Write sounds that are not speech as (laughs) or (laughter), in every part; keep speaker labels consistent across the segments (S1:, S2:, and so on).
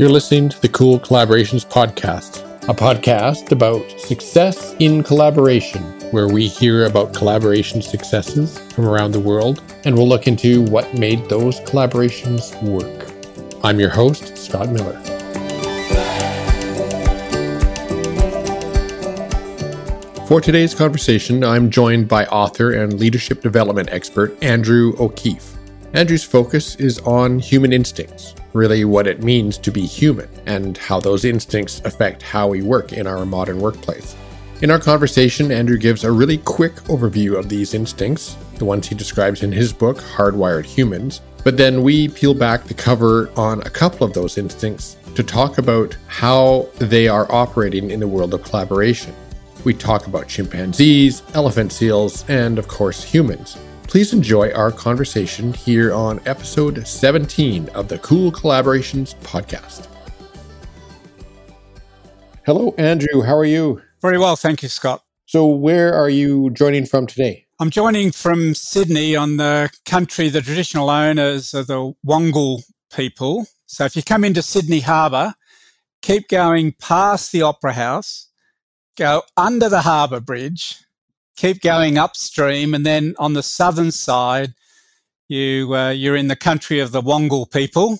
S1: You're listening to the Cool Collaborations Podcast, a podcast about success in collaboration, where we hear about collaboration successes from around the world and we'll look into what made those collaborations work. I'm your host, Scott Miller. For today's conversation, I'm joined by author and leadership development expert Andrew O'Keefe. Andrew's focus is on human instincts, really what it means to be human, and how those instincts affect how we work in our modern workplace. In our conversation, Andrew gives a really quick overview of these instincts, the ones he describes in his book, Hardwired Humans, but then we peel back the cover on a couple of those instincts to talk about how they are operating in the world of collaboration. We talk about chimpanzees, elephant seals, and of course humans. Please enjoy our conversation here on episode 17 of the Cool Collaborations podcast. Hello, Andrew. How are you?
S2: Very well. Thank you, Scott.
S1: So, where are you joining from today?
S2: I'm joining from Sydney on the country, the traditional owners of the Wangal people. So, if you come into Sydney Harbour, keep going past the Opera House, go under the Harbour Bridge, keep going upstream, and then on the southern side, you uh, you're in the country of the Wangal people,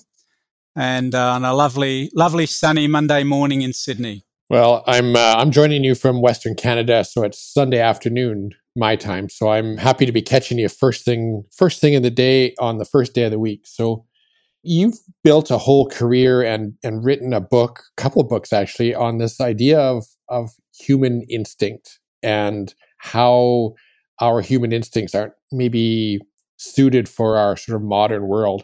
S2: and uh, on a lovely, lovely sunny Monday morning in Sydney.
S1: Well, I'm uh, I'm joining you from Western Canada, so it's Sunday afternoon my time. So I'm happy to be catching you first thing first thing in the day on the first day of the week. So you've built a whole career and and written a book, a couple of books actually, on this idea of of human instinct and how our human instincts aren't maybe suited for our sort of modern world.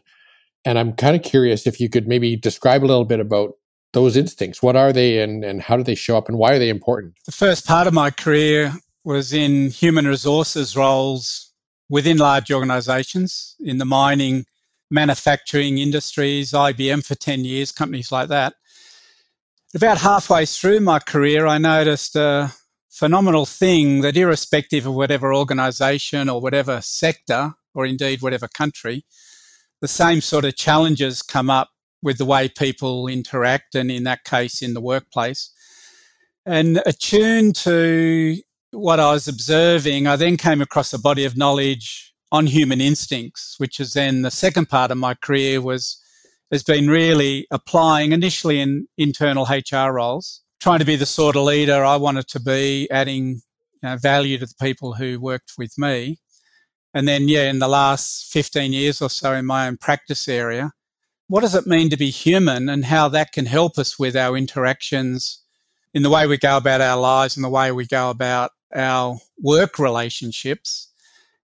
S1: And I'm kind of curious if you could maybe describe a little bit about those instincts. What are they and, and how do they show up and why are they important?
S2: The first part of my career was in human resources roles within large organizations in the mining, manufacturing industries, IBM for 10 years, companies like that. About halfway through my career, I noticed uh, phenomenal thing that irrespective of whatever organization or whatever sector or indeed whatever country, the same sort of challenges come up with the way people interact and in that case in the workplace. And attuned to what I was observing, I then came across a body of knowledge on human instincts, which is then the second part of my career was has been really applying initially in internal HR roles trying to be the sort of leader I wanted to be, adding you know, value to the people who worked with me. And then, yeah, in the last 15 years or so in my own practice area, what does it mean to be human and how that can help us with our interactions in the way we go about our lives and the way we go about our work relationships.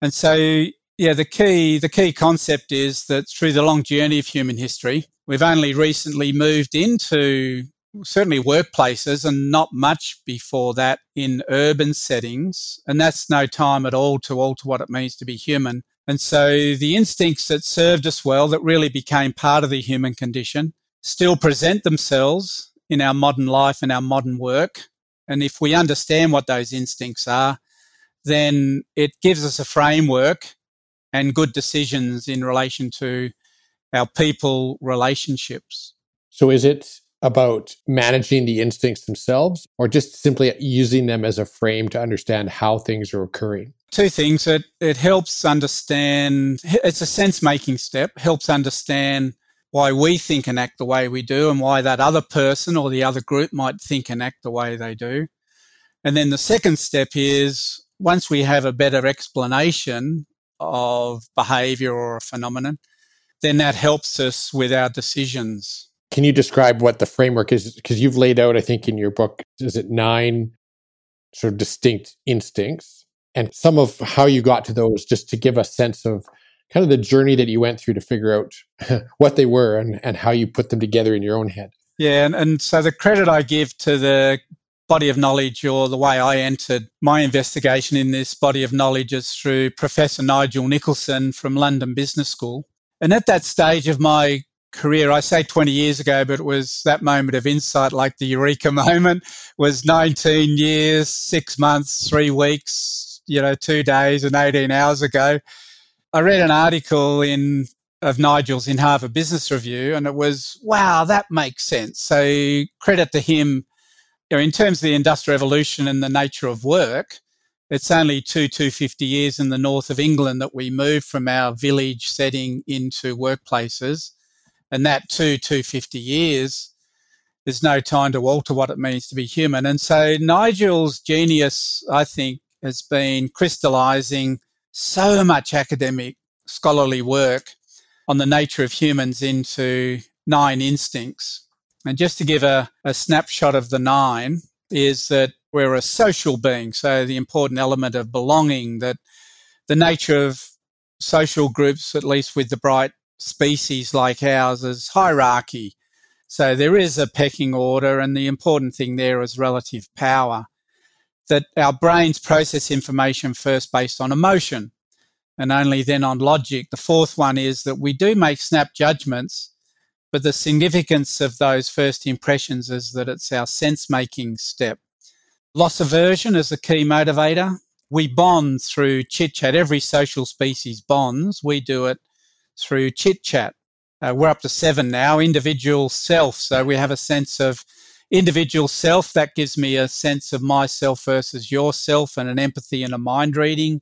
S2: And so, yeah, the key, the key concept is that through the long journey of human history, we've only recently moved into certainly workplaces and not much before that in urban settings. And that's no time at all to alter what it means to be human. And so the instincts that served us well, that really became part of the human condition, still present themselves in our modern life and our modern work. And if we understand what those instincts are, then it gives us a framework and good decisions in relation to our people relationships.
S1: So is it about managing the instincts themselves or just simply using them as a frame to understand how things are occurring?
S2: Two things. It, it helps understand, it's a sense making step, helps understand why we think and act the way we do and why that other person or the other group might think and act the way they do. And then the second step is once we have a better explanation of behavior or a phenomenon, then that helps us with our decisions
S1: can you describe what the framework is? Because you've laid out, I think, in your book, is it nine sort of distinct instincts and some of how you got to those, just to give a sense of kind of the journey that you went through to figure out (laughs) what they were and, and how you put them together in your own head.
S2: Yeah, and, and so the credit I give to the body of knowledge or the way I entered my investigation in this body of knowledge is through Professor Nigel Nicholson from London Business School. And at that stage of my career. I say 20 years ago, but it was that moment of insight, like the eureka (laughs) moment, was 19 years, six months, three weeks, you know, two days and 18 hours ago. I read an article in of Nigel's in Harvard Business Review, and it was, wow, that makes sense. So credit to him. You know, in terms of the industrial revolution and the nature of work, it's only two, 250 years in the north of England that we moved from our village setting into workplaces. And that two, 250 years, there's no time to alter what it means to be human. And so Nigel's genius, I think, has been crystallizing so much academic scholarly work on the nature of humans into nine instincts. And just to give a, a snapshot of the nine, is that we're a social being. So the important element of belonging, that the nature of social groups, at least with the bright species like ours, is hierarchy. So there is a pecking order, and the important thing there is relative power. That our brains process information first based on emotion and only then on logic. The fourth one is that we do make snap judgments, but the significance of those first impressions is that it's our sense making step. Loss aversion is a key motivator. We bond through chit chat. Every social species bonds. We do it through chit chat. Uh, we're up to seven now, individual self. So we have a sense of individual self. That gives me a sense of myself versus yourself and an empathy and a mind reading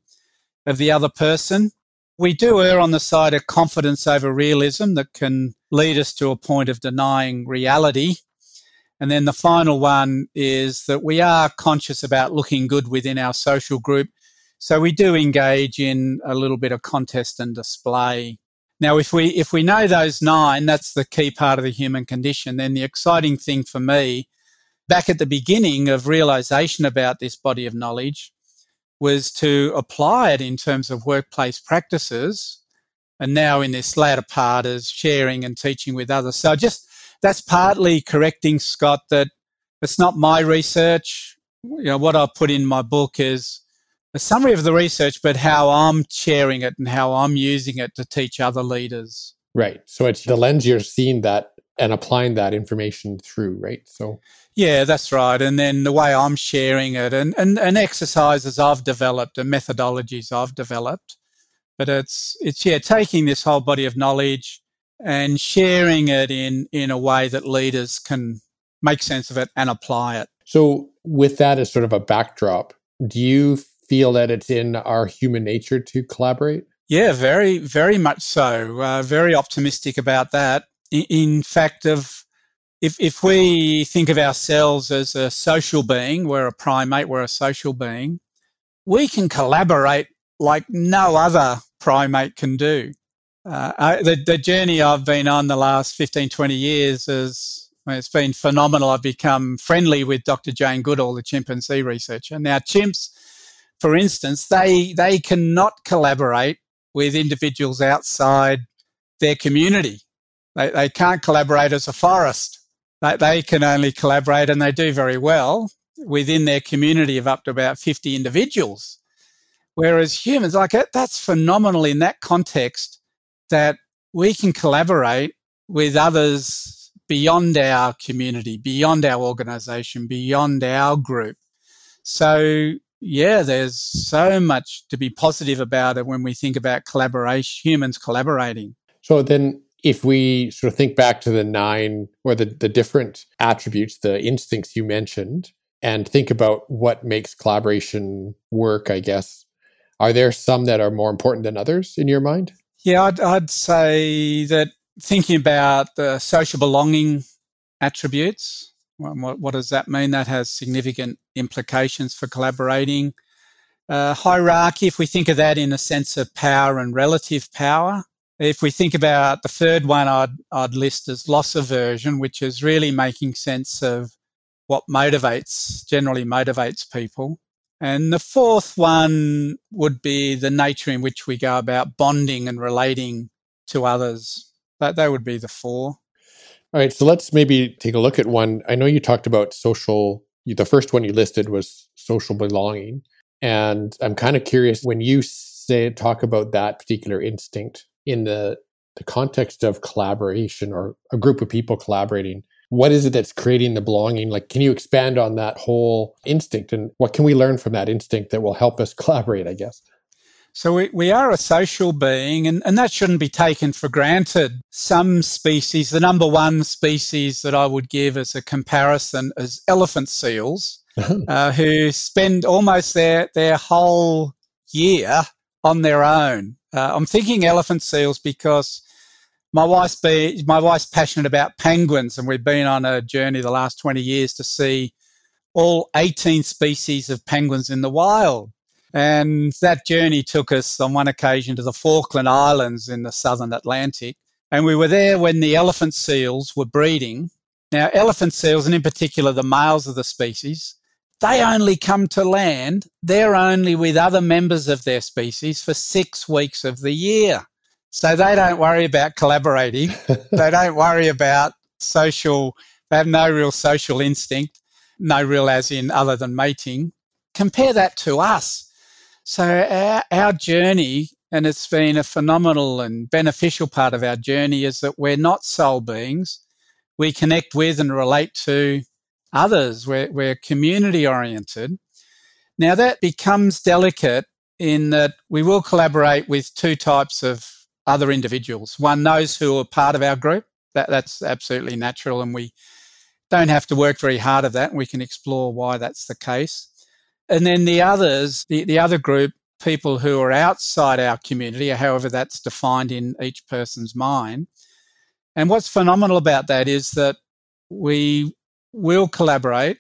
S2: of the other person. We do err on the side of confidence over realism that can lead us to a point of denying reality. And then the final one is that we are conscious about looking good within our social group. So we do engage in a little bit of contest and display. Now, if we, if we know those nine, that's the key part of the human condition, then the exciting thing for me back at the beginning of realization about this body of knowledge was to apply it in terms of workplace practices. And now in this latter part is sharing and teaching with others. So just that's partly correcting Scott that it's not my research. You know, what I put in my book is a summary of the research, but how I'm sharing it and how I'm using it to teach other leaders.
S1: Right. So it's the lens you're seeing that and applying that information through, right? So
S2: yeah, that's right. And then the way I'm sharing it and, and, and exercises I've developed and methodologies I've developed. But it's it's yeah, taking this whole body of knowledge and sharing it in in a way that leaders can make sense of it and apply it.
S1: So with that as sort of a backdrop, do you feel that it's in our human nature to collaborate?
S2: Yeah, very, very much so. Uh, very optimistic about that. In, fact, of if, if we think of ourselves as a social being, we're a primate, we're a social being, we can collaborate like no other primate can do. Uh, I, the, the journey I've been on the last 15, 20 years is it's been phenomenal. I've become friendly with Dr. Jane Goodall, the chimpanzee researcher. Now, chimps, for instance, they they cannot collaborate with individuals outside their community. They, they can't collaborate as a forest they, they can only collaborate and they do very well within their community of up to about 50 individuals. Whereas humans, like that's phenomenal in that context that we can collaborate with others beyond our community, beyond our organization, beyond our group. So, yeah, there's so much to be positive about it when we think about collaboration, humans collaborating.
S1: So then if we sort of think back to the nine or the, the different attributes, the instincts you mentioned, and think about what makes collaboration work, I guess, are there some that are more important than others in your mind?
S2: Yeah, I'd, I'd say that thinking about the social belonging attributes, what, what does that mean? That has significant implications for collaborating. Uh, hierarchy, if we think of that in a sense of power and relative power, if we think about the third one, I'd, I'd list as loss aversion, which is really making sense of what motivates, generally motivates people. And the fourth one would be the nature in which we go about bonding and relating to others. That, that would be the four.
S1: All right. So let's maybe take a look at one. I know you talked about social, the first one you listed was social belonging. And I'm kind of curious when you say, talk about that particular instinct, in the the context of collaboration or a group of people collaborating what is it that's creating the belonging like can you expand on that whole instinct and what can we learn from that instinct that will help us (laughs) collaborate i guess
S2: So we, we are a social being, and, and that shouldn't be taken for granted. Some species, the number one species that I would give as a comparison is elephant seals, uh, who spend almost their, their whole year on their own. Uh, I'm thinking elephant seals because my wife's be, my wife's passionate about penguins, and we've been on a journey the last 20 years to see all 18 species of penguins in the wild. And that journey took us on one occasion to the Falkland Islands in the southern Atlantic. And we were there when the elephant seals were breeding. Now, elephant seals, and in particular the males of the species, they only come to land, they're only with other members of their species for six weeks of the year. So they don't worry about collaborating. (laughs) they don't worry about social, they have no real social instinct, no real as in other than mating. Compare that to us. So our, our journey, and it's been a phenomenal and beneficial part of our journey, is that we're not sole beings. We connect with and relate to others. We're, we're community oriented. Now that becomes delicate in that we will collaborate with two types of other individuals. One, those who are part of our group. That, that's absolutely natural, and we don't have to work very hard at that. We can explore why that's the case. And then the others, the, the other group, people who are outside our community, however that's defined in each person's mind. And what's phenomenal about that is that we will collaborate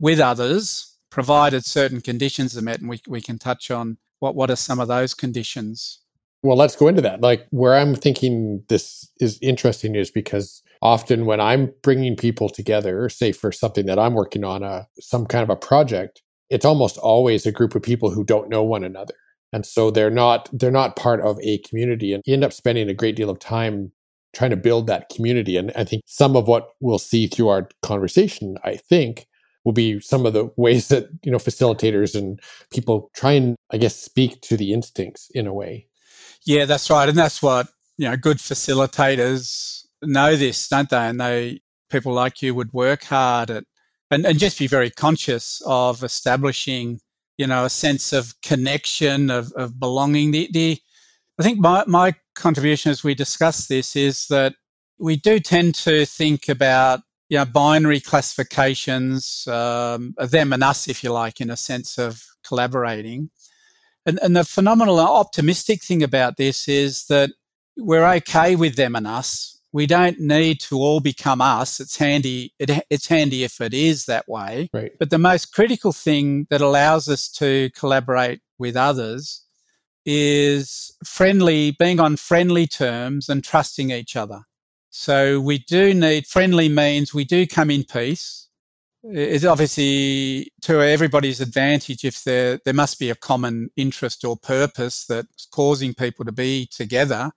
S2: with others, provided certain conditions are met, and we, we can touch on what, what are some of those conditions.
S1: Well, let's go into that. Like, where I'm thinking this is interesting is because often when I'm bringing people together, say for something that I'm working on, a uh, some kind of a project, it's almost always a group of people who don't know one another. And so they're not they're not part of a community and you end up spending a great deal of time trying to build that community. And i think some of what we'll see through our conversation i think will be some of the ways that you know facilitators and people try and i guess speak to the instincts in a way.
S2: Yeah that's right. And that's what you know good facilitators know this don't they? And they people like you would work hard at and, and just be very conscious of establishing, you know, a sense of connection, of, of belonging. The, the, I think my, my contribution as we discuss this is that we do tend to think about you know, binary classifications, um, them and us, if you like, in a sense of collaborating. And, and the phenomenal optimistic thing about this is that we're okay with them and us we don't need to all become us. It's handy. It, it's handy if it is that way.
S1: Right.
S2: But the most critical thing that allows us to collaborate with others is friendly, being on friendly terms and trusting each other. So we do need friendly means we do come in peace. It's obviously to everybody's advantage if there there must be a common interest or purpose that's causing people to be together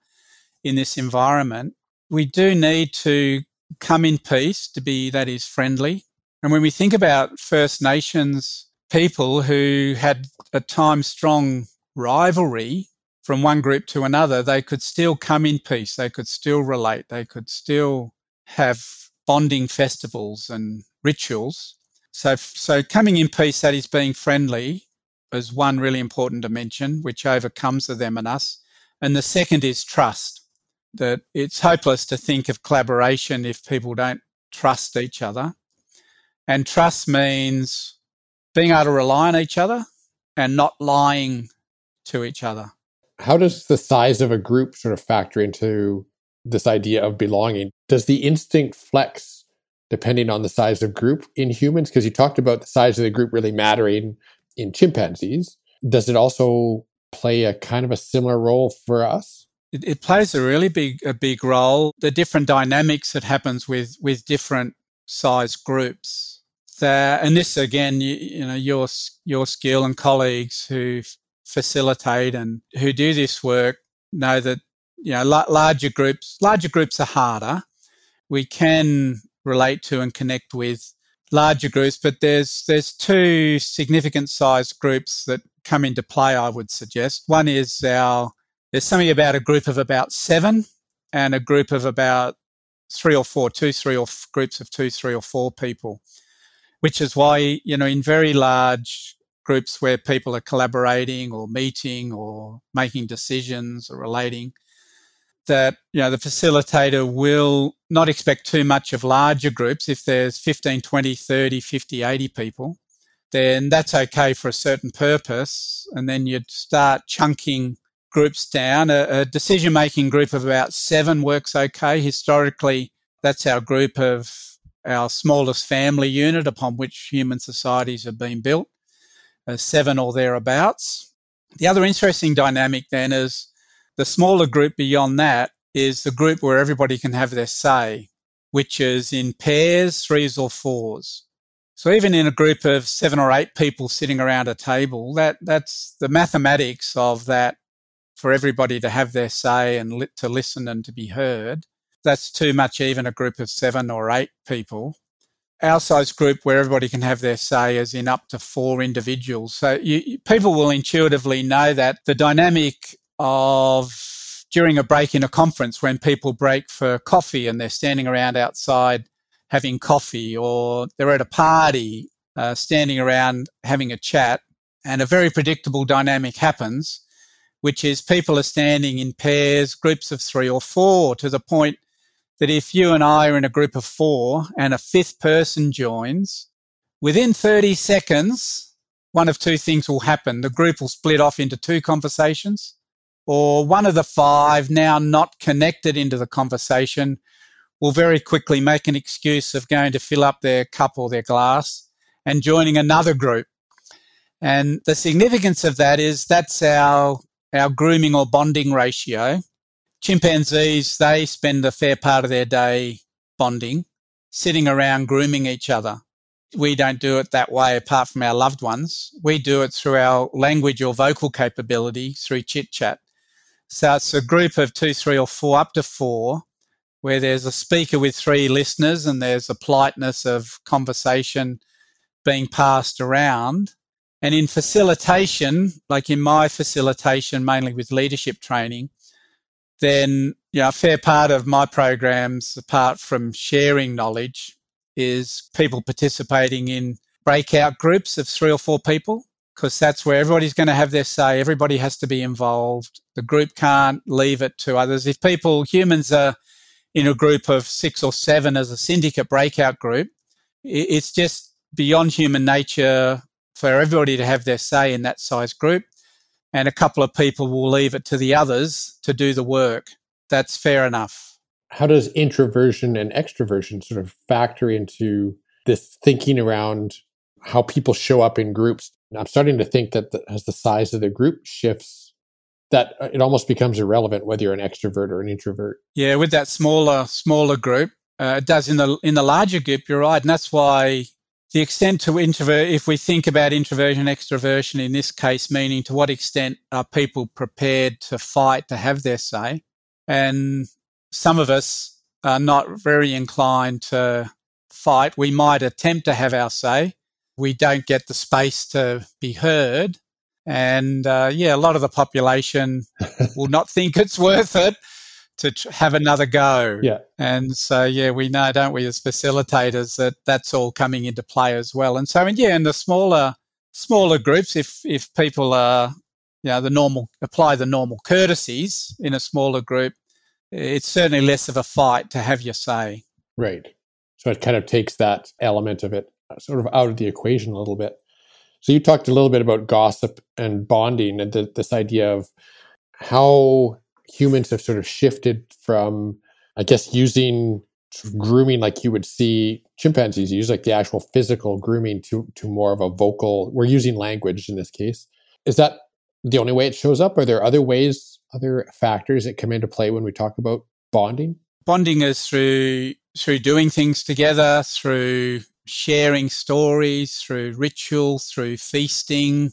S2: in this environment we do need to come in peace to be, that is, friendly. And when we think about First Nations people who had at times strong rivalry from one group to another, they could still come in peace. They could still relate. They could still have bonding festivals and rituals. So, so coming in peace, that is being friendly, is one really important dimension, which overcomes the them and us. And the second is trust that it's hopeless to think of collaboration if people don't trust each other. And trust means being able to rely on each other and not lying to each other.
S1: How does the size of a group sort of factor into this idea of belonging? Does the instinct flex depending on the size of group in humans? Because you talked about the size of the group really mattering in chimpanzees. Does it also play a kind of a similar role for us?
S2: It, it plays a really big a big role. The different dynamics that happens with with different size groups. That, and this again, you, you know, your your skill and colleagues who facilitate and who do this work know that you know larger groups larger groups are harder. We can relate to and connect with larger groups, but there's there's two significant size groups that come into play. I would suggest one is our there's something about a group of about seven and a group of about three or four, two, three or f- groups of two, three or four people, which is why, you know, in very large groups where people are collaborating or meeting or making decisions or relating, that you know the facilitator will not expect too much of larger groups. If there's 15 20 30 50 80 people then that's okay for a certain purpose and then you'd start chunking groups down. A, a decision making group of about seven works okay. Historically that's our group of our smallest family unit upon which human societies have been built uh, seven or thereabouts. The other interesting dynamic then is the smaller group beyond that is the group where everybody can have their say, which is in pairs, threes or fours. So even in a group of seven or eight people sitting around a table, that that's the mathematics of that for everybody to have their say and li- to listen and to be heard. That's too much even a group of seven or eight people. Our size group where everybody can have their say is in up to four individuals. So you, people will intuitively know that the dynamic of during a break in a conference when people break for coffee and they're standing around outside having coffee or they're at a party uh, standing around having a chat and a very predictable dynamic happens which is people are standing in pairs groups of three or four to the point that if you and I are in a group of four and a fifth person joins within 30 seconds one of two things will happen the group will split off into two conversations or one of the five now not connected into the conversation will very quickly make an excuse of going to fill up their cup or their glass and joining another group. And the significance of that is that's our, our grooming or bonding ratio. Chimpanzees, they spend a fair part of their day bonding, sitting around grooming each other. We don't do it that way apart from our loved ones. We do it through our language or vocal capability through chit chat. So it's a group of two, three, or four, up to four, where there's a speaker with three listeners and there's a politeness of conversation being passed around. And in facilitation, like in my facilitation, mainly with leadership training, then you know, a fair part of my programs, apart from sharing knowledge, is people participating in breakout groups of three or four people because that's where everybody's going to have their say. Everybody has to be involved. The group can't leave it to others. If people, humans are in a group of six or seven as a syndicate breakout group, it's just beyond human nature for everybody to have their say in that size group. And a couple of people will leave it to the others to do the work. That's fair enough.
S1: How does introversion and extroversion sort of factor into this thinking around how people show up in groups I'm starting to think that the, as the size of the group shifts, that uh, it almost becomes irrelevant whether you're an extrovert or an introvert.
S2: Yeah, with that smaller smaller group, uh, it does in the in the larger group. You're right, and that's why the extent to introvert. If we think about introversion, extroversion in this case, meaning to what extent are people prepared to fight to have their say, and some of us are not very inclined to fight. We might attempt to have our say, we don't get the space to be heard. And uh, yeah, a lot of the population (laughs) will not think it's worth it to tr- have another go.
S1: Yeah.
S2: And so, yeah, we know, don't we, as facilitators, that that's all coming into play as well. And so, and yeah, in the smaller smaller groups, if if people are, you know, the normal apply the normal courtesies in a smaller group, it's certainly less of a fight to have your say.
S1: Right. So it kind of takes that element of it uh, sort of out of the equation a little bit. So you talked a little bit about gossip and bonding and the, this idea of how humans have sort of shifted from, I guess, using grooming like you would see chimpanzees use, like the actual physical grooming, to to more of a vocal. We're using language in this case. Is that the only way it shows up? Are there other ways, other factors that come into play when we talk about bonding?
S2: Bonding is through through doing things together, through sharing stories, through ritual, through feasting,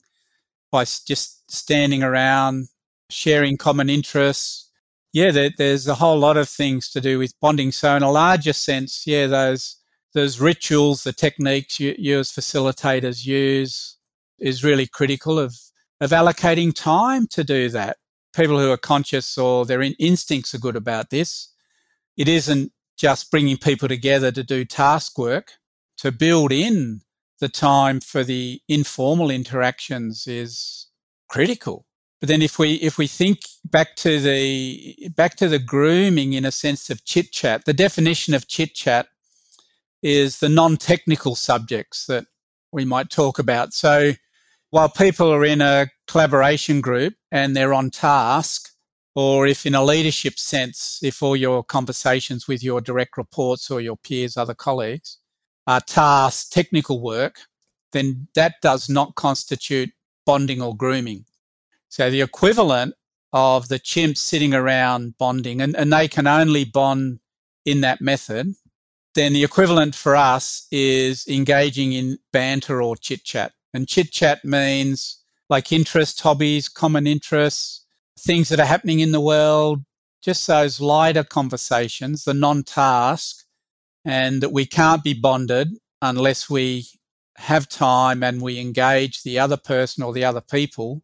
S2: by just standing around, sharing common interests. Yeah, there, there's a whole lot of things to do with bonding. So, in a larger sense, yeah, those those rituals, the techniques you, you as facilitators use, is really critical of of allocating time to do that. People who are conscious or their in, instincts are good about this. It isn't just bringing people together to do task work to build in the time for the informal interactions is critical. But then if we if we think back to the back to the grooming in a sense of chit chat, the definition of chit chat is the non-technical subjects that we might talk about. So while people are in a collaboration group and they're on task, or if in a leadership sense, if all your conversations with your direct reports or your peers, other colleagues, are tasks, technical work, then that does not constitute bonding or grooming. So the equivalent of the chimps sitting around bonding, and, and they can only bond in that method, then the equivalent for us is engaging in banter or chit chat. And chit chat means like interests, hobbies, common interests, things that are happening in the world, just those lighter conversations, the non task, and that we can't be bonded unless we have time and we engage the other person or the other people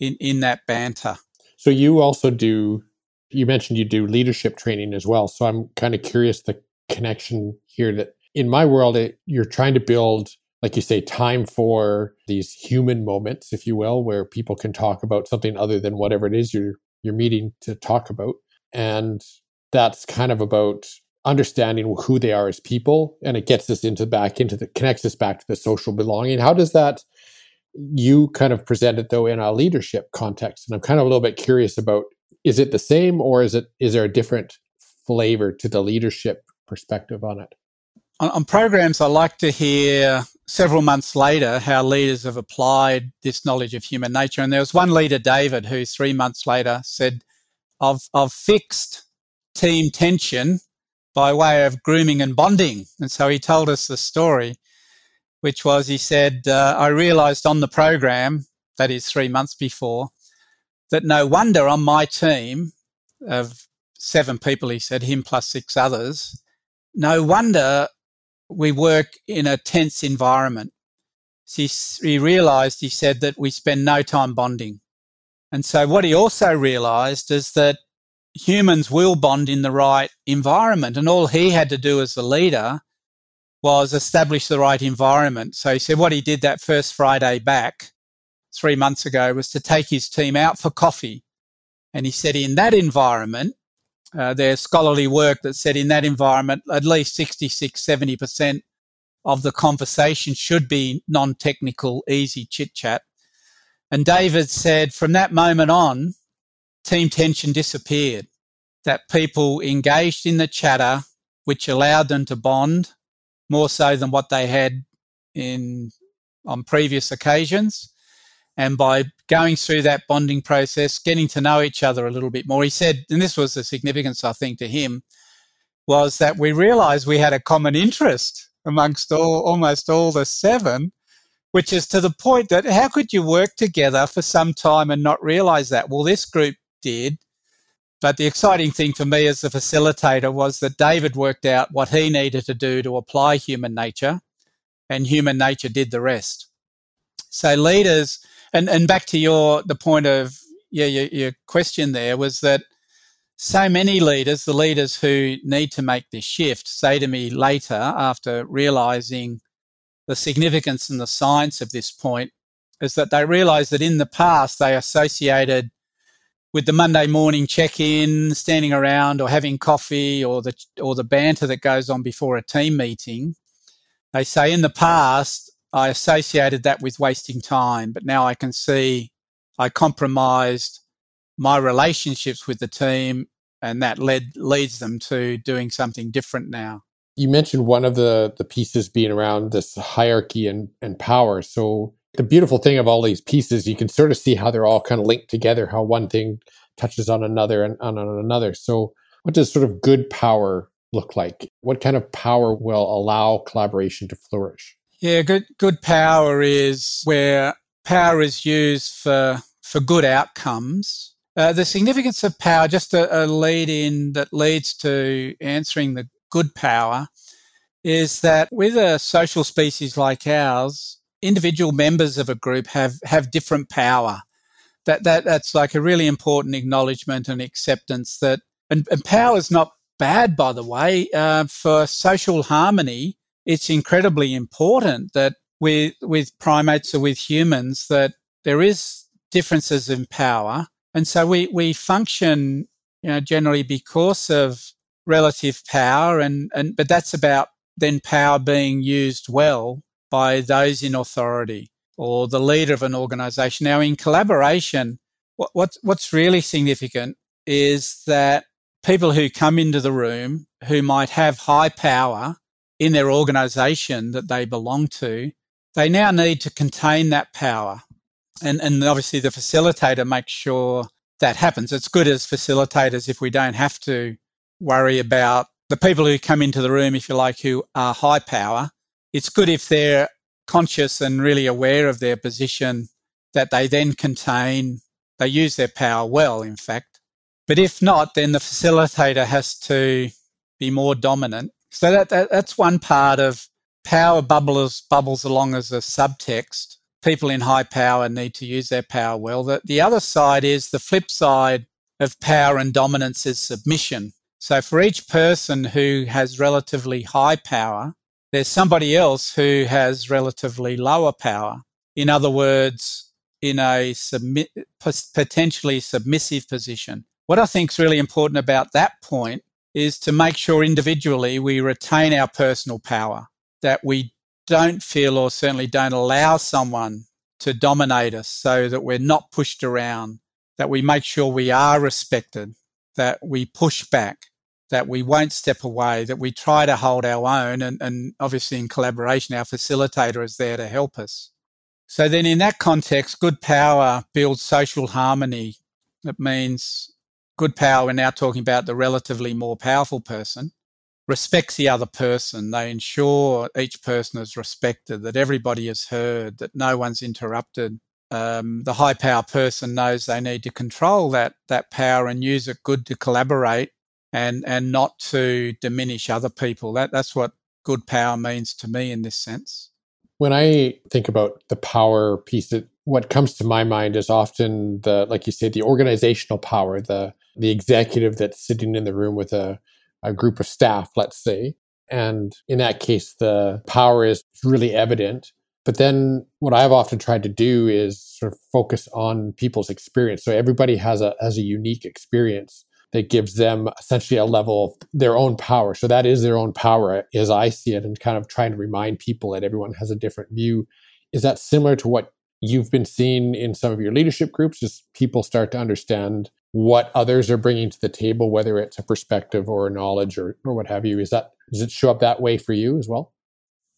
S2: in, in that banter.
S1: So you also do you mentioned you do leadership training as well. So I'm kind of curious the connection here that in my world it, you're trying to build like you say time for these human moments if you will where people can talk about something other than whatever it is you're you're meeting to talk about and that's kind of about understanding who they are as people and it gets us into back into the connects us back to the social belonging how does that you kind of present it though in a leadership context and i'm kind of a little bit curious about is it the same or is it is there a different flavor to the leadership perspective on it
S2: on, on programs i like to hear several months later how leaders have applied this knowledge of human nature and there was one leader david who three months later said i've, I've fixed team tension by way of grooming and bonding. And so he told us the story, which was he said, uh, I realized on the program, that is three months before, that no wonder on my team of seven people, he said, him plus six others, no wonder we work in a tense environment. He, he realized, he said, that we spend no time bonding. And so what he also realized is that humans will bond in the right environment. And all he had to do as the leader was establish the right environment. So he said what he did that first Friday back three months ago was to take his team out for coffee. And he said in that environment, uh, there's scholarly work that said in that environment, at least 66, 70% of the conversation should be non technical, easy chit chat. And David said from that moment on, team tension disappeared, that people engaged in the chatter, which allowed them to bond more so than what they had in on previous occasions. And by going through that bonding process, getting to know each other a little bit more, he said, and this was the significance, I think, to him, was that we realized we had a common interest amongst all, almost all the seven, which is to the point that how could you work together for some time and not realize that? Well, this group did. But the exciting thing for me as the facilitator was that David worked out what he needed to do to apply human nature, and human nature did the rest. So leaders, and, and back to your the point of yeah your, your question there was that so many leaders, the leaders who need to make this shift, say to me later after realizing the significance and the science of this point, is that they realize that in the past they associated with the Monday morning check-in, standing around or having coffee or the or the banter that goes on before a team meeting. They say in the past I associated that with wasting time, but now I can see I compromised my relationships with the team and that led leads them to doing something different now.
S1: You mentioned one of the the pieces being around this hierarchy and, and power. So the beautiful thing of all these pieces, you can sort of see how they're all kind of linked together, how one thing touches on another and on another. So, what does sort of good power look like? What kind of power will allow collaboration to flourish?
S2: Yeah, good good power is where power is used for for good outcomes. Uh, the significance of power, just a, a lead in that leads to answering the good power, is that with a social species like ours, individual members of a group have have different power. That that that's like a really important acknowledgement and acceptance that and, and power is not bad, by the way. Uh, for social harmony, it's incredibly important that with with primates or with humans that there is differences in power, and so we we function, you know, generally because of relative power, and and but that's about then power being used well by those in authority or the leader of an organization. Now, in collaboration, what, what's, what's really significant is that people who come into the room who might have high power in their organization that they belong to, they now need to contain that power. And, and obviously, the facilitator makes sure that happens. It's good as facilitators if we don't have to worry about the people who come into the room, if you like, who are high power. It's good if they're conscious and really aware of their position that they then contain, they use their power well, in fact. But if not, then the facilitator has to be more dominant. So that, that that's one part of power bubbles bubbles along as a subtext. People in high power need to use their power well. The, the other side is the flip side of power and dominance is submission. So for each person who has relatively high power, there's somebody else who has relatively lower power. In other words, in a potentially submissive position. What I think is really important about that point is to make sure individually we retain our personal power, that we don't feel or certainly don't allow someone to dominate us so that we're not pushed around, that we make sure we are respected, that we push back, that we won't step away, that we try to hold our own. And, and obviously, in collaboration, our facilitator is there to help us. So, then in that context, good power builds social harmony. It means good power, we're now talking about the relatively more powerful person, respects the other person. They ensure each person is respected, that everybody is heard, that no one's interrupted. Um, the high power person knows they need to control that that power and use it good to collaborate and and not to diminish other people. That that's what good power means to me in this sense.
S1: When I think about the power piece, that what comes to my mind is often the like you say the organizational power, the the executive that's sitting in the room with a, a group of staff, let's say. And in that case, the power is really evident. But then what I've often tried to do is sort of focus on people's experience. So everybody has a has a unique experience that gives them essentially a level of their own power. So that is their own power as I see it, and kind of trying to remind people that everyone has a different view. Is that similar to what you've been seeing in some of your leadership groups? Just people start to understand what others are bringing to the table, whether it's a perspective or a knowledge or, or what have you. Is that does it show up that way for you as well?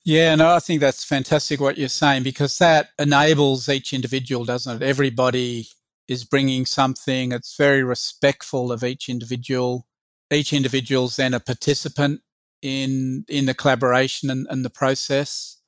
S2: Yeah, no, I think that's fantastic what you're saying because that enables each individual, doesn't it? Everybody is bringing something. It's very respectful of each individual. Each individual's then a participant in in the collaboration and, and the process.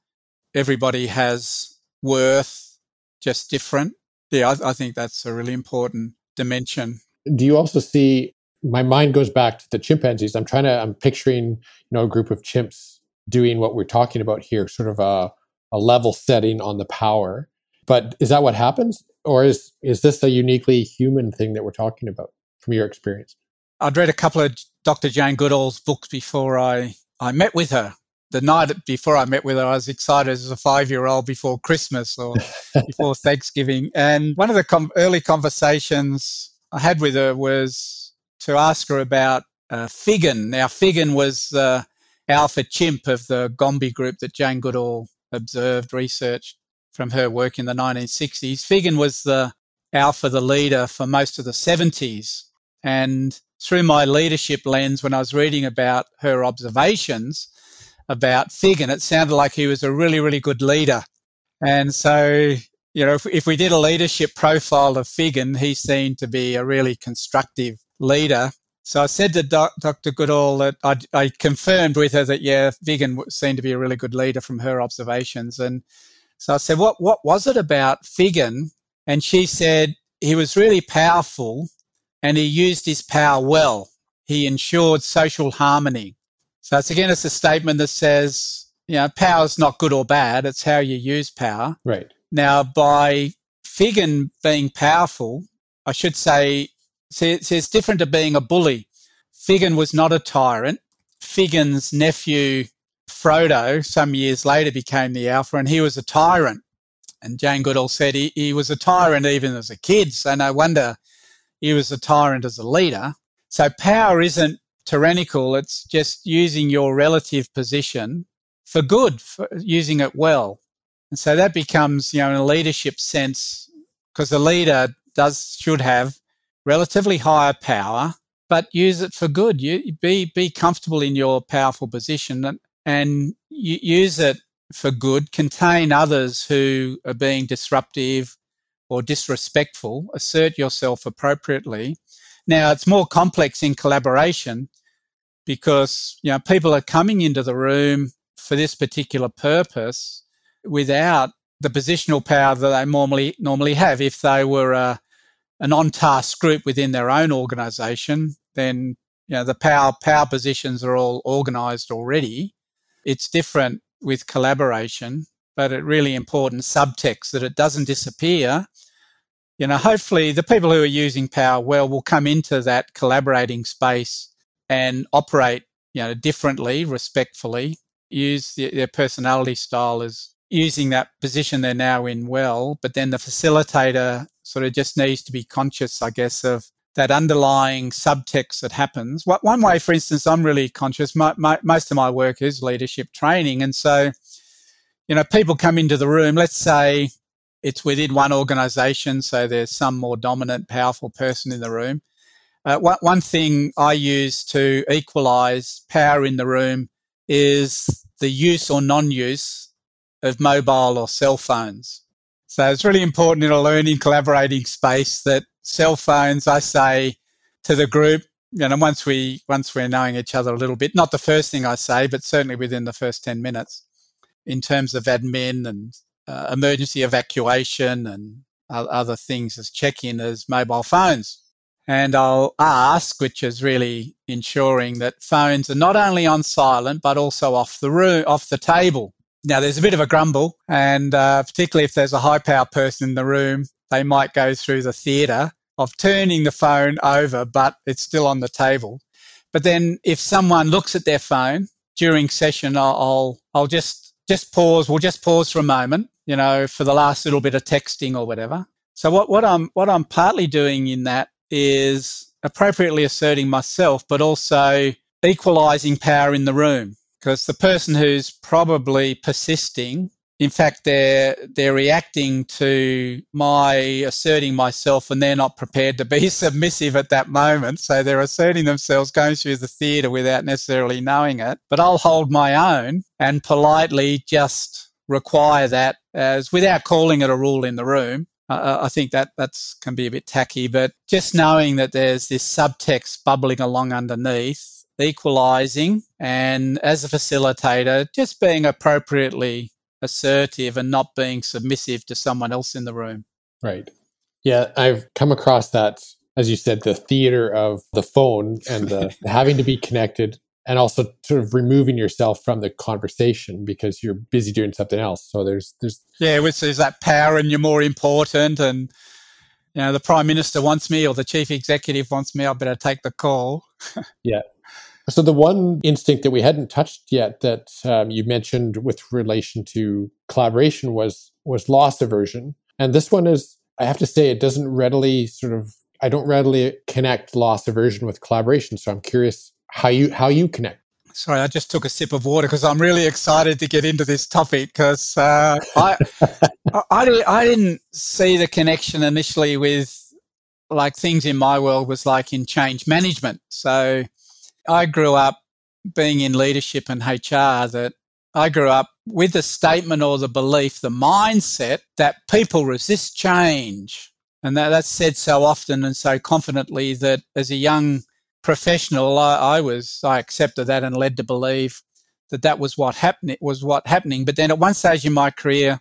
S2: Everybody has worth, just different. Yeah, I, I think that's a really important dimension.
S1: Do you also see? My mind goes back to the chimpanzees. I'm trying to. I'm picturing, you know, a group of chimps doing what we're talking about here, sort of a, a level setting on the power. But is that what happens? or is is this a uniquely human thing that we're talking about from your experience?
S2: I'd read a couple of Dr. Jane Goodall's books before I I met with her. The night before I met with her, I was excited as a five year old before Christmas or (laughs) before Thanksgiving. And one of the com- early conversations I had with her was to ask her about uh, Figan. Now, Figan was the alpha chimp of the Gombe group that Jane Goodall observed, researched from her work in the 1960s. Figan was the alpha, the leader for most of the 70s. And through my leadership lens, when I was reading about her observations about Figan, it sounded like he was a really, really good leader. And so, you know, if, if we did a leadership profile of Figan, he seemed to be a really constructive leader. So I said to Doc, Dr. Goodall that I, I confirmed with her that, yeah, Figan seemed to be a really good leader from her observations. And so I said, what, what was it about Figan? And she said, he was really powerful and he used his power well. He ensured social harmony. So it's again, it's a statement that says, you know, power is not good or bad. It's how you use power.
S1: Right.
S2: Now, by Figan being powerful, I should say, see, see, it's different to being a bully. Figan was not a tyrant. Figan's nephew Frodo, some years later, became the Alpha, and he was a tyrant. And Jane Goodall said he, he was a tyrant even as a kid, so no wonder he was a tyrant as a leader. So power isn't tyrannical, it's just using your relative position for good, for using it well. And so that becomes, you know, in a leadership sense, because the leader does should have relatively higher power, but use it for good. You be be comfortable in your powerful position and, and use it for good. Contain others who are being disruptive or disrespectful. Assert yourself appropriately. Now it's more complex in collaboration because you know people are coming into the room for this particular purpose without the positional power that they normally normally have. If they were a, an on-task group within their own organisation, then you know the power power positions are all organised already. It's different with collaboration, but it really important subtext that it doesn't disappear. You know, hopefully the people who are using power well will come into that collaborating space and operate, you know, differently, respectfully, use the, their personality style as using that position they're now in well, but then the facilitator sort of just needs to be conscious, I guess, of that underlying subtext that happens. One way, for instance, I'm really conscious, my, my, most of my work is leadership training. And so, you know, people come into the room, let's say it's within one organization, so there's some more dominant, powerful person in the room. Uh, one, one thing I use to equalize power in the room is the use or non use of mobile or cell phones. So it's really important in a learning, collaborating space that cell phones, I say to the group, you know, once we once we're knowing each other a little bit, not the first thing I say, but certainly within the first ten minutes, in terms of admin and uh, emergency evacuation and other things as check-in as mobile phones. And I'll ask, which is really ensuring that phones are not only on silent but also off the room, off the table. Now, there's a bit of a grumble, and uh, particularly if there's a high power person in the room, they might go through the theatre of turning the phone over, but it's still on the table. But then, if someone looks at their phone during session, I'll, I'll, I'll just just pause. We'll just pause for a moment, you know, for the last little bit of texting or whatever. So what, what I'm what I'm partly doing in that is appropriately asserting myself, but also equalizing power in the room because the person who's probably persisting in fact they're they're reacting to my asserting myself and they're not prepared to be (laughs) submissive at that moment. So they're asserting themselves going through the theater without necessarily knowing it. But i'll hold my own and politely just require that as without calling it a rule in the room. I think that that's can be a bit tacky, but just knowing that there's this subtext bubbling along underneath equalizing and as a facilitator, just being appropriately assertive and not being submissive to someone else in the room.
S1: Right. Yeah, I've come across that, as you said, the theater of the phone and the (laughs) having to be connected and also sort of removing yourself from the conversation because you're busy doing something else. So there's there's
S2: Yeah, which is that power and you're more important and you know, the prime minister wants me or the chief executive wants me, I better take the call. (laughs)
S1: yeah. So the one instinct that we hadn't touched yet that um, you mentioned with relation to collaboration was was loss aversion, and this one is I have to say it doesn't readily sort of I don't readily connect loss aversion with collaboration. So I'm curious how you how you connect.
S2: Sorry, I just took a sip of water because I'm really excited to get into this topic because uh, (laughs) I, I I didn't see the connection initially with like things in my world was like in change management. So I grew up being in leadership and HR that I grew up with the statement or the belief, the mindset that people resist change. And that, that's said so often and so confidently that as a young professional, I, I was, I accepted that and led to believe that that was what happened, was what happening. But then at one stage in my career,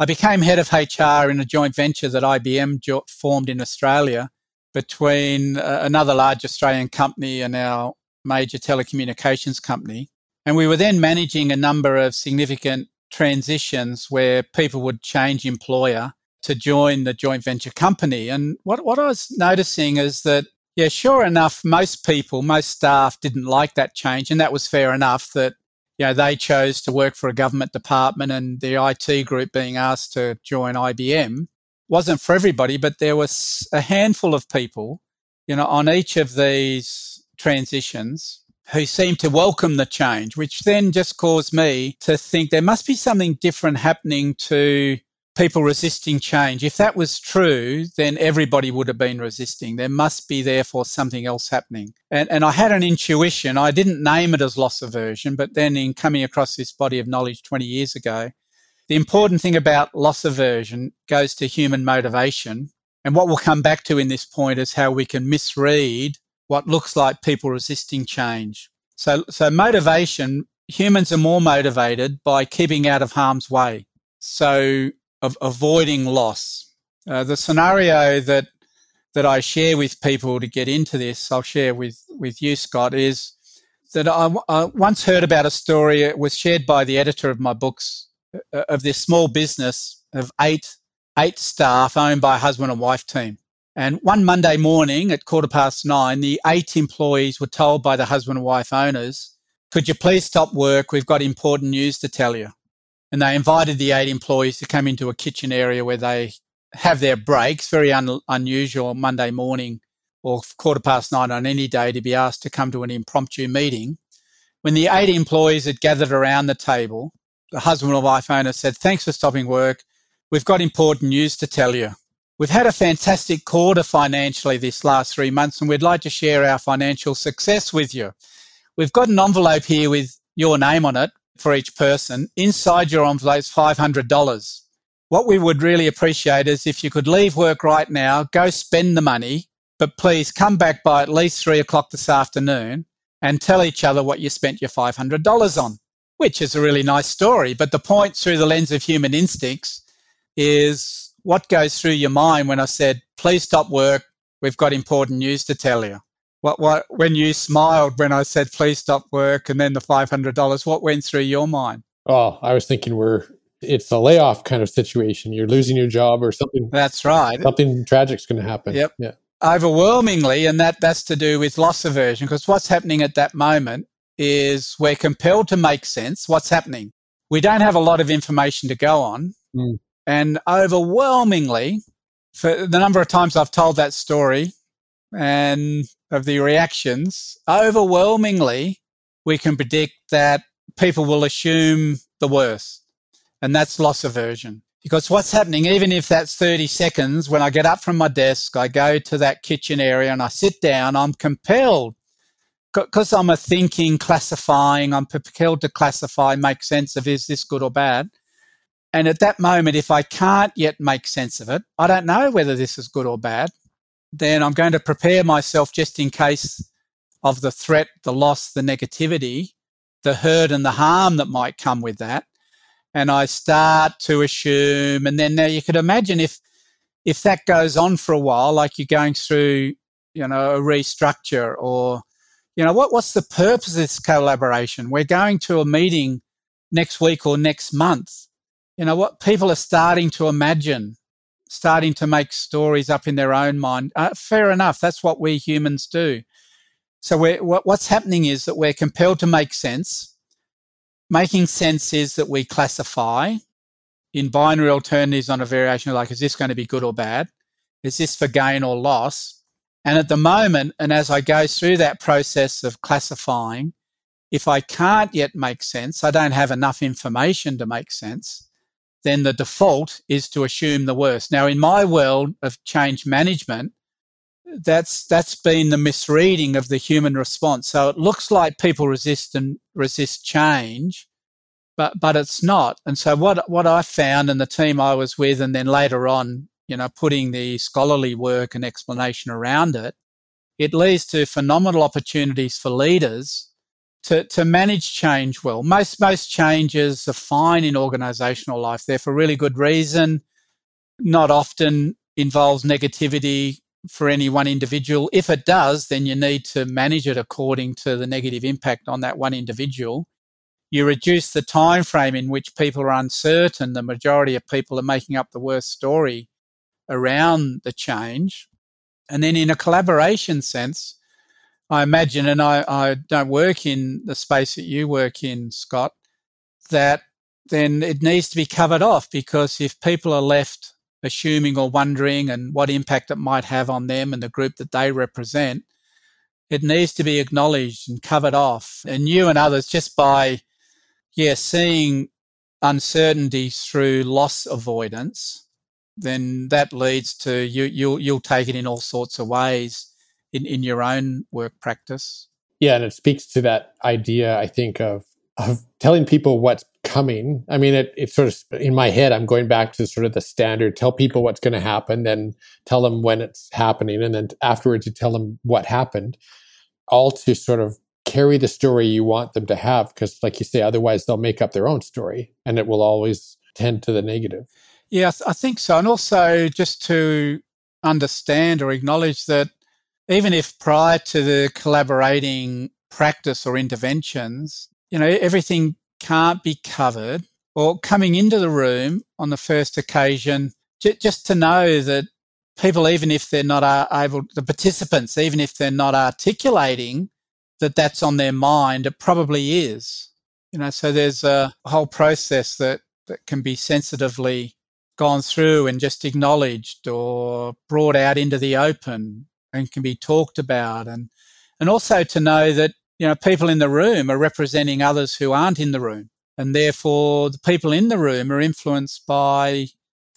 S2: I became head of HR in a joint venture that IBM jo- formed in Australia between uh, another large Australian company and our major telecommunications company. And we were then managing a number of significant transitions where people would change employer to join the joint venture company. And what, what I was noticing is that, yeah, sure enough, most people, most staff didn't like that change. And that was fair enough that you know, they chose to work for a government department and the IT group being asked to join IBM wasn't for everybody, but there was a handful of people, you know, on each of these transitions who seemed to welcome the change, which then just caused me to think there must be something different happening to people resisting change. If that was true, then everybody would have been resisting. There must be, therefore, something else happening. And, and I had an intuition. I didn't name it as loss aversion, but then in coming across this body of knowledge 20 years ago, the important thing about loss aversion goes to human motivation. And what we'll come back to in this point is how we can misread what looks like people resisting change. So, so motivation, humans are more motivated by keeping out of harm's way. So of avoiding loss. Uh, the scenario that that I share with people to get into this, I'll share with with you, Scott, is that I, I once heard about a story. It was shared by the editor of my books uh, of this small business of eight eight staff owned by a husband and wife team. And one Monday morning at quarter past nine, the eight employees were told by the husband and wife owners, "Could you please stop work? We've got important news to tell you." and they invited the eight employees to come into a kitchen area where they have their breaks. Very un- unusual Monday morning or quarter past nine on any day to be asked to come to an impromptu meeting. When the eight employees had gathered around the table, the husband and wife owner said, Thanks for stopping work. We've got important news to tell you. We've had a fantastic quarter financially this last three months, and we'd like to share our financial success with you. We've got an envelope here with your name on it for each person. Inside your envelope is $500. What we would really appreciate is if you could leave work right now, go spend the money, but please come back by at least three o'clock this afternoon and tell each other what you spent your $500 on, which is a really nice story. But the point through the lens of human instincts is what goes through your mind when I said, please stop work. We've got important news to tell you what what when you smiled when I said please stop work and then the five hundred dollars, what went through your mind?
S1: Oh, I was thinking we're it's a layoff kind of situation. You're losing your job or something.
S2: That's right.
S1: Something tragic's going to happen.
S2: Yep.
S1: Yeah.
S2: Overwhelmingly, and that that's to do with loss aversion because what's happening at that moment is we're compelled to make sense. What's happening? We don't have a lot of information to go on, mm. And overwhelmingly, for the number of times I've told that story, and of the reactions, overwhelmingly, we can predict that people will assume the worst. And that's loss aversion. Because what's happening, even if that's 30 seconds, when I get up from my desk, I go to that kitchen area and I sit down, I'm compelled, because I'm a thinking, classifying, I'm compelled to classify, make sense of is this good or bad. And at that moment, if I can't yet make sense of it, I don't know whether this is good or bad then I'm going to prepare myself just in case of the threat, the loss, the negativity, the hurt and the harm that might come with that. And I start to assume, and then now you could imagine if if that goes on for a while, like you're going through, you know, a restructure or, you know, what, what's the purpose of this collaboration? We're going to a meeting next week or next month. You know, what people are starting to imagine starting to make stories up in their own mind. Uh, fair enough. That's what we humans do. So what, what's happening is that we're compelled to make sense. Making sense is that we classify in binary alternatives on a variation like, is this going to be good or bad? Is this for gain or loss? And at the moment, and as I go through that process of classifying, if I can't yet make sense, I don't have enough information to make sense, then the default is to assume the worst. Now, in my world of change management, that's that's been the misreading of the human response. So it looks like people resist and resist change, but but it's not. And so what what I found in the team I was with, and then later on, you know, putting the scholarly work and explanation around it, it leads to phenomenal opportunities for leaders to, to manage change well. Most most changes are fine in organizational life. They're for really good reason. Not often involves negativity for any one individual. If it does, then you need to manage it according to the negative impact on that one individual. You reduce the time frame in which people are uncertain. The majority of people are making up the worst story around the change. And then in a collaboration sense, I imagine, and I, I don't work in the space that you work in, Scott, that then it needs to be covered off because if people are left assuming or wondering and what impact it might have on them and the group that they represent, it needs to be acknowledged and covered off. And you and others, just by, yeah, seeing uncertainty through loss avoidance, then that leads to you, you'll, you'll take it in all sorts of ways in, in your own work practice.
S1: Yeah, and it speaks to that idea, I think, of of telling people what's coming. I mean, it, it's sort of in my head, I'm going back to sort of the standard tell people what's going to happen, then tell them when it's happening, and then afterwards you tell them what happened, all to sort of carry the story you want them to have. Because, like you say, otherwise they'll make up their own story and it will always tend to the negative.
S2: Yeah, I think so. And also just to understand or acknowledge that even if prior to the collaborating practice or interventions, you know, everything can't be covered or coming into the room on the first occasion, j- just to know that people, even if they're not able, the participants, even if they're not articulating that that's on their mind, it probably is. You know, so there's a whole process that, that can be sensitively gone through and just acknowledged or brought out into the open and can be talked about and and also to know that you know, people in the room are representing others who aren't in the room. And therefore, the people in the room are influenced by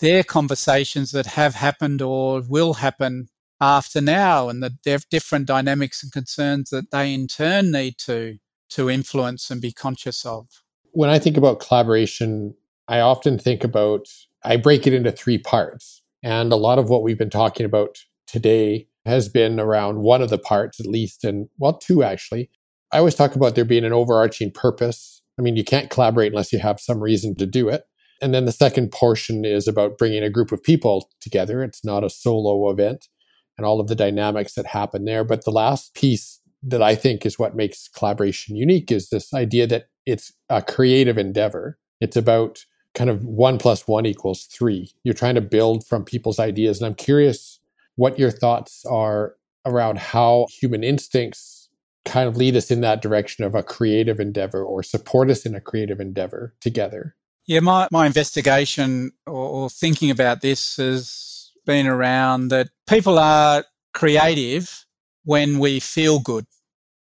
S2: their conversations that have happened or will happen after now and the different dynamics and concerns that they in turn need to to influence and be conscious of.
S1: When I think about collaboration, I often think about I break it into three parts. And a lot of what we've been talking about today has been around one of the parts at least and well two actually I always talk about there being an overarching purpose. I mean, you can't collaborate unless you have some reason to do it. And then the second portion is about bringing a group of people together. It's not a solo event and all of the dynamics that happen there. But the last piece that I think is what makes collaboration unique is this idea that it's a creative endeavor. It's about kind of one plus one equals three. You're trying to build from people's ideas. And I'm curious what your thoughts are around how human instincts kind of lead us in that direction of a creative endeavor or support us in a creative endeavor together?
S2: Yeah, my, my investigation or, or thinking about this has been around that people are creative when we feel good.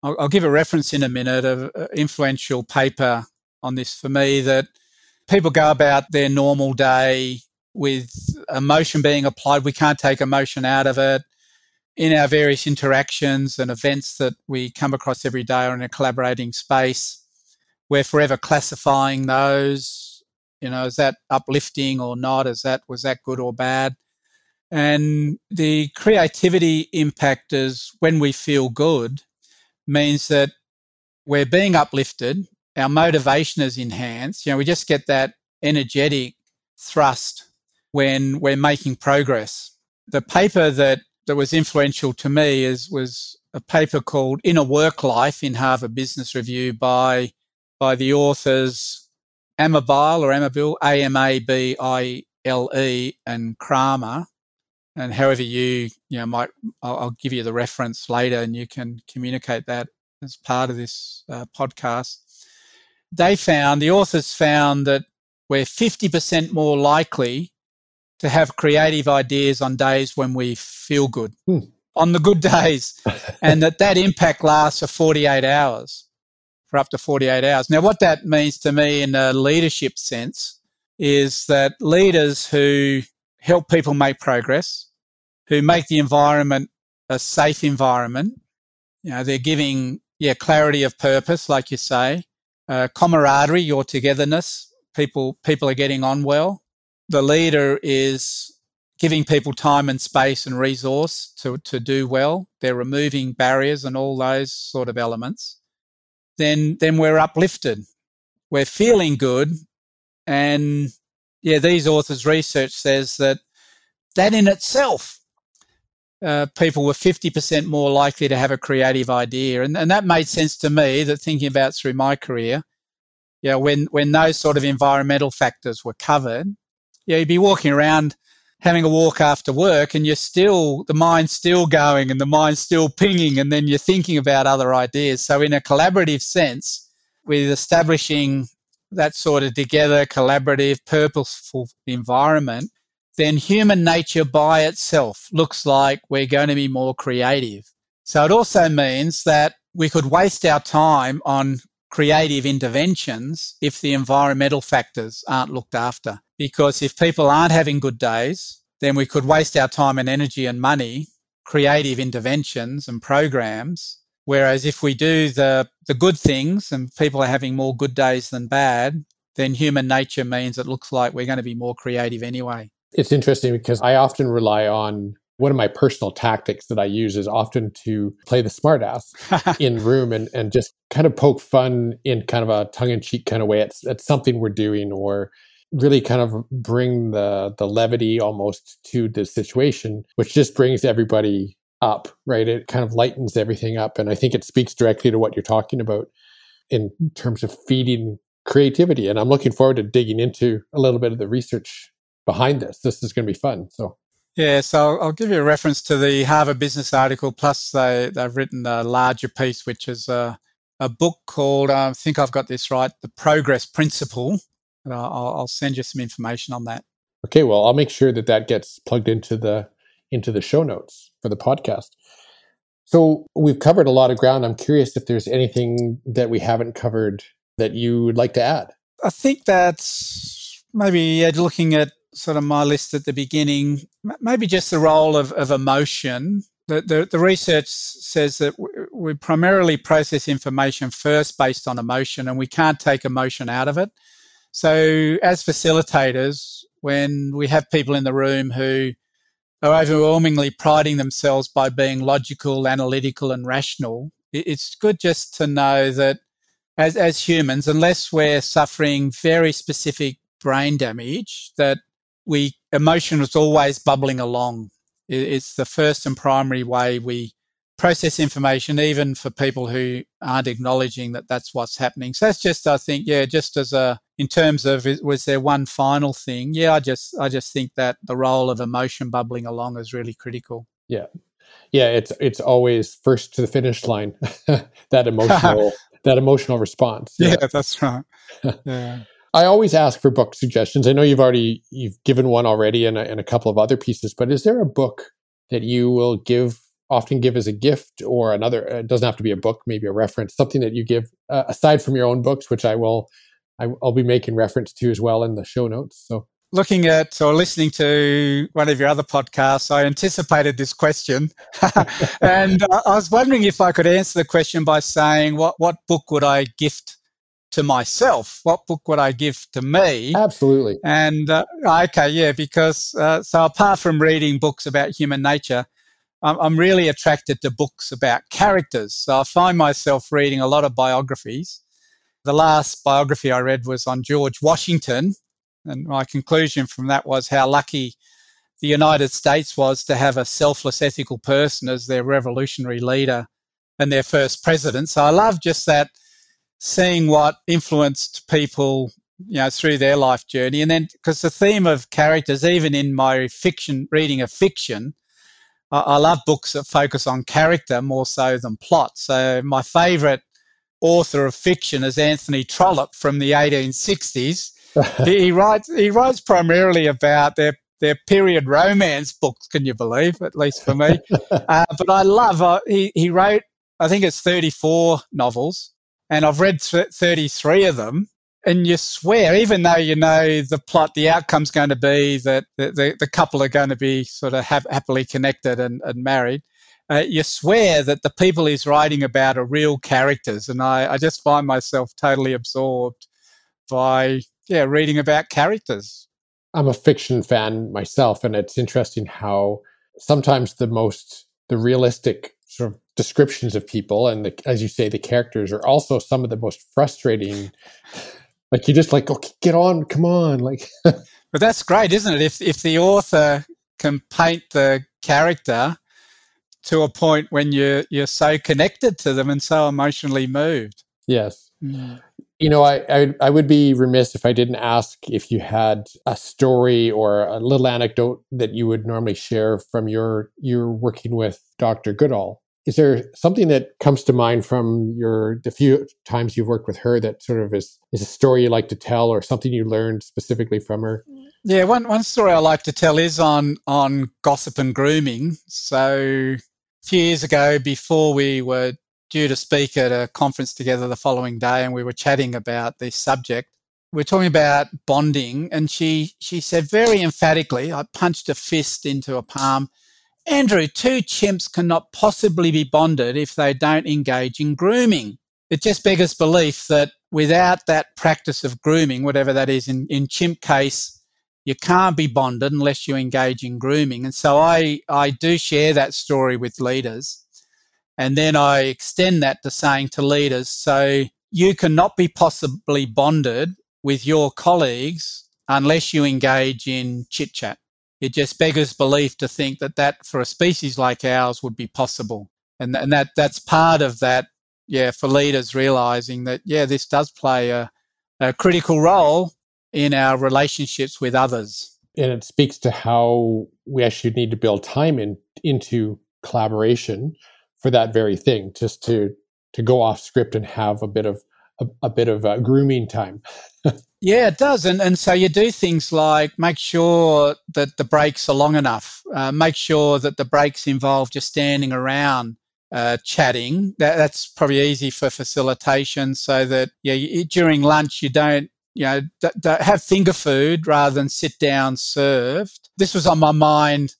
S2: I'll, I'll give a reference in a minute of an influential paper on this for me that people go about their normal day with emotion being applied. We can't take emotion out of it in our various interactions and events that we come across every day or in a collaborating space, we're forever classifying those. You know, is that uplifting or not? Is that was that good or bad? And the creativity impact is when we feel good means that we're being uplifted, our motivation is enhanced. You know, we just get that energetic thrust when we're making progress. The paper that that was influential to me is was a paper called Inner Work Life in Harvard Business Review by by the authors Amabile or Amabile A M A B I L E and Kramer. And however you you know might I'll, I'll, give you the reference later, and you can communicate that as part of this uh, podcast. They found the authors found that we're fifty percent more likely to have creative ideas on days when we feel good, hmm. on the good days, (laughs) and that that impact lasts for 48 hours, for up to 48 hours. Now, what that means to me in a leadership sense is that leaders who help people make progress, who make the environment a safe environment, you know, they're giving, yeah, clarity of purpose, like you say, uh, camaraderie, your togetherness. People, people are getting on well the leader is giving people time and space and resource to, to do well, they're removing barriers and all those sort of elements, then then we're uplifted. We're feeling good. And yeah, these authors' research says that that in itself, uh, people were 50% more likely to have a creative idea. And, and that made sense to me that thinking about through my career, yeah, when, when those sort of environmental factors were covered, yeah, you'd be walking around having a walk after work and you're still, the mind's still going and the mind's still pinging and then you're thinking about other ideas. So, in a collaborative sense, with establishing that sort of together, collaborative, purposeful environment, then human nature by itself looks like we're going to be more creative. So it also means that we could waste our time on creative interventions if the environmental factors aren't looked after. Because if people aren't having good days, then we could waste our time and energy and money creative interventions and programs. Whereas if we do the, the good things and people are having more good days than bad, then human nature means it looks like we're going to be more creative anyway.
S1: It's interesting because I often rely on one of my personal tactics that I use is often to play the smartass (laughs) in room and, and just kind of poke fun in kind of a tongue in cheek kind of way at, at something we're doing or really kind of bring the the levity almost to the situation, which just brings everybody up, right? It kind of lightens everything up. And I think it speaks directly to what you're talking about in terms of feeding creativity. And I'm looking forward to digging into a little bit of the research behind this. This is going to be fun. So.
S2: Yeah, so I'll give you a reference to the Harvard Business article. Plus, they they've written a larger piece, which is a, a book called I think I've got this right, the Progress Principle. I'll, I'll send you some information on that.
S1: Okay, well, I'll make sure that that gets plugged into the into the show notes for the podcast. So we've covered a lot of ground. I'm curious if there's anything that we haven't covered that you would like to add.
S2: I think that's maybe looking at sort of my list at the beginning, maybe just the role of, of emotion. The, the, the research says that we primarily process information first based on emotion, and we can't take emotion out of it. So, as facilitators, when we have people in the room who are overwhelmingly priding themselves by being logical, analytical, and rational, it's good just to know that as, as humans, unless we're suffering very specific brain damage, that we emotion is always bubbling along. It's the first and primary way we process information, even for people who aren't acknowledging that that's what's happening. So that's just, I think, yeah, just as a in terms of was there one final thing? Yeah, I just I just think that the role of emotion bubbling along is really critical.
S1: Yeah, yeah, it's it's always first to the finish line. (laughs) that emotional (laughs) that emotional response.
S2: Yeah, yeah that's right. (laughs) Yeah.
S1: I always ask for book suggestions. I know you've already you've given one already and a, and a couple of other pieces, but is there a book that you will give often give as a gift or another it doesn't have to be a book maybe a reference something that you give uh, aside from your own books which i will I, will be making reference to as well in the show notes so.
S2: Looking at or listening to one of your other podcasts i anticipated this question. (laughs) And i was wondering if i could answer the question by saying what what book would i gift to myself? What book would i give to me?
S1: Absolutely.
S2: And uh, okay yeah because uh, so apart from reading books about human nature I'm really attracted to books about characters. So I find myself reading a lot of biographies. The last biography I read was on George Washington. And my conclusion from that was how lucky the United States was to have a selfless, ethical person as their revolutionary leader and their first president. So I love just that seeing what influenced people you know through their life journey and then because the theme of characters even in my fiction reading of fiction I, I love books that focus on character more so than plot. So my favourite author of fiction is Anthony Trollope from the 1860s. (laughs) he, he writes he writes primarily about their their period romance books. Can you believe? At least for me. (laughs) uh, but I love. Uh, he he wrote. I think it's thirty four novels, and I've read th- thirty three of them and you swear, even though you know the plot, the outcome's going to be that the, the, the couple are going to be sort of ha- happily connected and, and married, uh, you swear that the people he's writing about are real characters. And I, I just find myself totally absorbed by, yeah, reading about characters.
S1: I'm a fiction fan myself, and it's interesting how sometimes the most, the realistic sort of descriptions of people and the, as you say the characters are also some of the most frustrating (laughs) like you're just like, okay, get on, come on, like. (laughs)
S2: but that's great, isn't it? If if the author can paint the character to a point when you're you're so connected to them and so emotionally moved.
S1: Yes. Mm. You know, I, I, I would be remiss if I didn't ask if you had a story or a little anecdote that you would normally share from your your working with Dr. Goodall. Is there something that comes to mind from your the few times you've worked with her that sort of is is a story you like to tell or something you learned specifically from her?
S2: Yeah, one one story I like to tell is on on gossip and grooming. So few years ago, before we were due to speak at a conference together the following day, and we were chatting about this subject. We are talking about bonding, and she she said very emphatically, I punched a fist into a palm. Andrew, two chimps cannot possibly be bonded if they don't engage in grooming. It just beggars belief that without that practice of grooming, whatever that is, in, in chimp case, you can't be bonded unless you engage in grooming. And so I, I do share that story with leaders and then I extend that to saying to leaders, so you cannot be possibly bonded with your colleagues unless you engage in chit chat. It just beggars belief to think that that for a species like ours would be possible. And, and that, that's part of that, yeah, for leaders realizing that, yeah, this does play a, a critical role in our relationships with others.
S1: And it speaks to how we actually need to build time in, into collaboration for that very thing, just to to go off script and have a bit of a, a bit of uh, grooming time. (laughs)
S2: yeah, it does, and and so you do things like make sure that the breaks are long enough. Uh, make sure that the breaks involve just standing around. Uh, chatting that, that's probably easy for facilitation so that yeah you, during lunch you don't you know d- d- have finger food rather than sit down served this was on my mind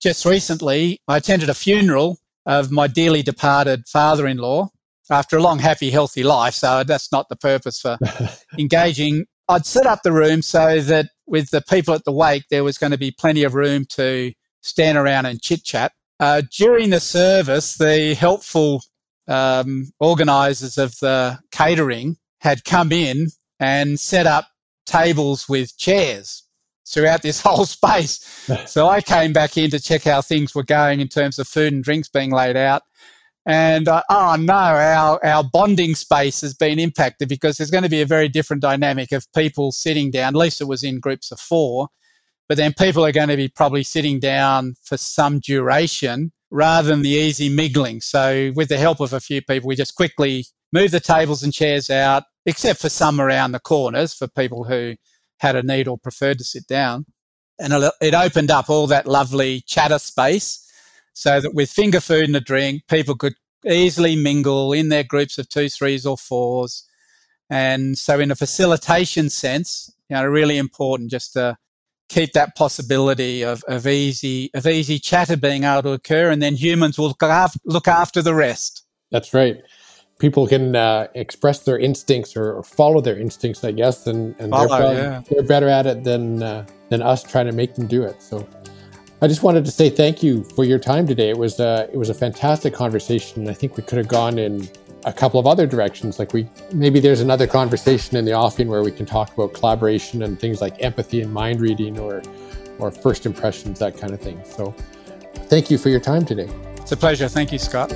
S2: just recently i attended a funeral of my dearly departed father in law after a long, happy, healthy life. So that's not the purpose for (laughs) engaging. I'd set up the room so that with the people at the wake, there was going to be plenty of room to stand around and chit chat. Uh, during the service, the helpful um, organisers of the catering had come in and set up tables with chairs throughout this (laughs) whole space. (laughs) so I came back in to check how things were going in terms of food and drinks being laid out. And uh, oh no, our, our bonding space has been impacted because there's going to be a very different dynamic of people sitting down. At least it was in groups of four, but then people are going to be probably sitting down for some duration rather than the easy mingling. So, with the help of a few people, we just quickly move the tables and chairs out, except for some around the corners for people who had a need or preferred to sit down. And it opened up all that lovely chatter space so that with finger food and a drink, people could easily mingle in their groups of two, threes, or fours. And so, in a facilitation sense, you know, really important just to keep that possibility of, of easy of easy chatter being able to occur, and then humans will look after, look after the rest.
S1: That's right people can uh, express their instincts or, or, follow their instincts, I guess, and, and follow, they're, probably, yeah. they're better at it than uh, than us trying to make them do it. So, I just wanted to say thank you for your time today. It was uh, it was a fantastic conversation. I think we could have gone in a couple of other directions. Like we maybe there's another conversation in the offing where we can talk about collaboration and things like empathy and mind reading or or first impressions, that kind of thing. So, thank you for your time today.
S2: It's a pleasure. Thank you, Scott.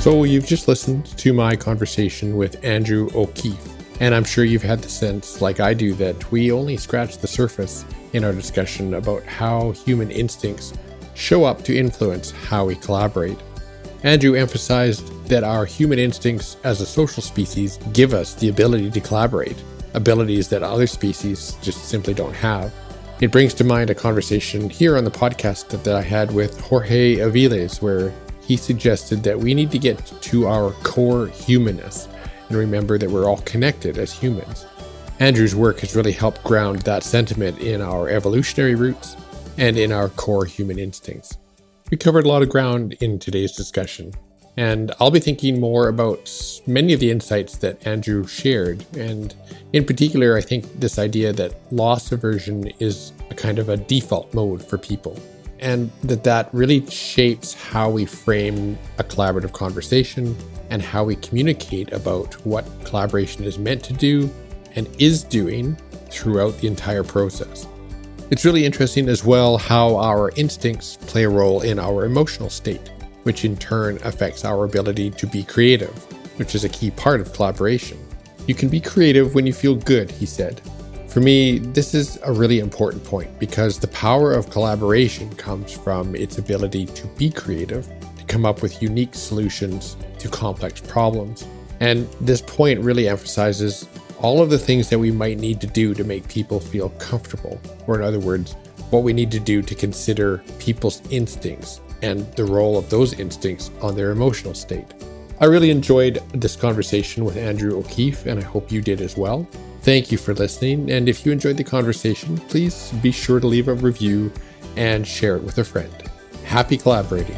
S1: So, you've just listened to my conversation with Andrew O'Keeffe, and I'm sure you've had the sense, like I do, that we only scratch the surface in our discussion about how human instincts show up to influence how we collaborate. Andrew emphasized that our human instincts as a social species give us the ability to collaborate, abilities that other species just simply don't have. It brings to mind a conversation here on the podcast that, that I had with Jorge Aviles, where he suggested that we need to get to our core humanness and remember that we're all connected as humans. Andrew's work has really helped ground that sentiment in our evolutionary roots and in our core human instincts. We covered a lot of ground in today's discussion, and I'll be thinking more about many of the insights that Andrew shared. And in particular, I think this idea that loss aversion is a kind of a default mode for people and that that really shapes how we frame a collaborative conversation and how we communicate about what collaboration is meant to do and is doing throughout the entire process. It's really interesting as well how our instincts play a role in our emotional state, which in turn affects our ability to be creative. which is a key part of collaboration. You can be creative when you feel good, he said. For me, this is a really important point because the power of collaboration comes from its ability to be creative, to come up with unique solutions to complex problems. And this point really emphasizes all of the things that we might need to do to make people feel comfortable, or in other words, what we need to do to consider people's instincts and the role of those instincts on their emotional state. I really enjoyed this conversation with Andrew O'Keeffe, and I hope you did as well. Thank you for listening, and if you enjoyed the conversation, please be sure to leave a review and share it with a friend. Happy collaborating.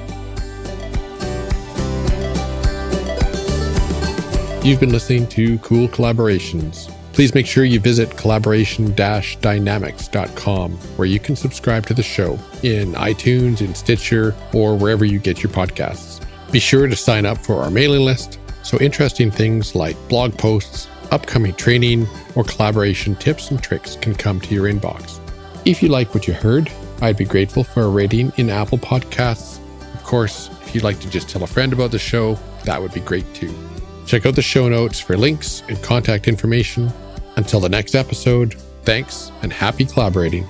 S1: You've been listening to Cool Collaborations. Please make sure you visit collaboration dynamics.com where you can subscribe to the show in iTunes, in Stitcher, or wherever you get your podcasts. Be sure to sign up for our mailing list so interesting things like blog posts, upcoming training, or collaboration tips and tricks can come to your inbox. If you like what you heard, I'd be grateful for a rating in Apple Podcasts. Of course, if you'd like to just tell a friend about the show, that would be great too. Check out the show notes for links and contact information. Until the next episode, thanks and happy collaborating.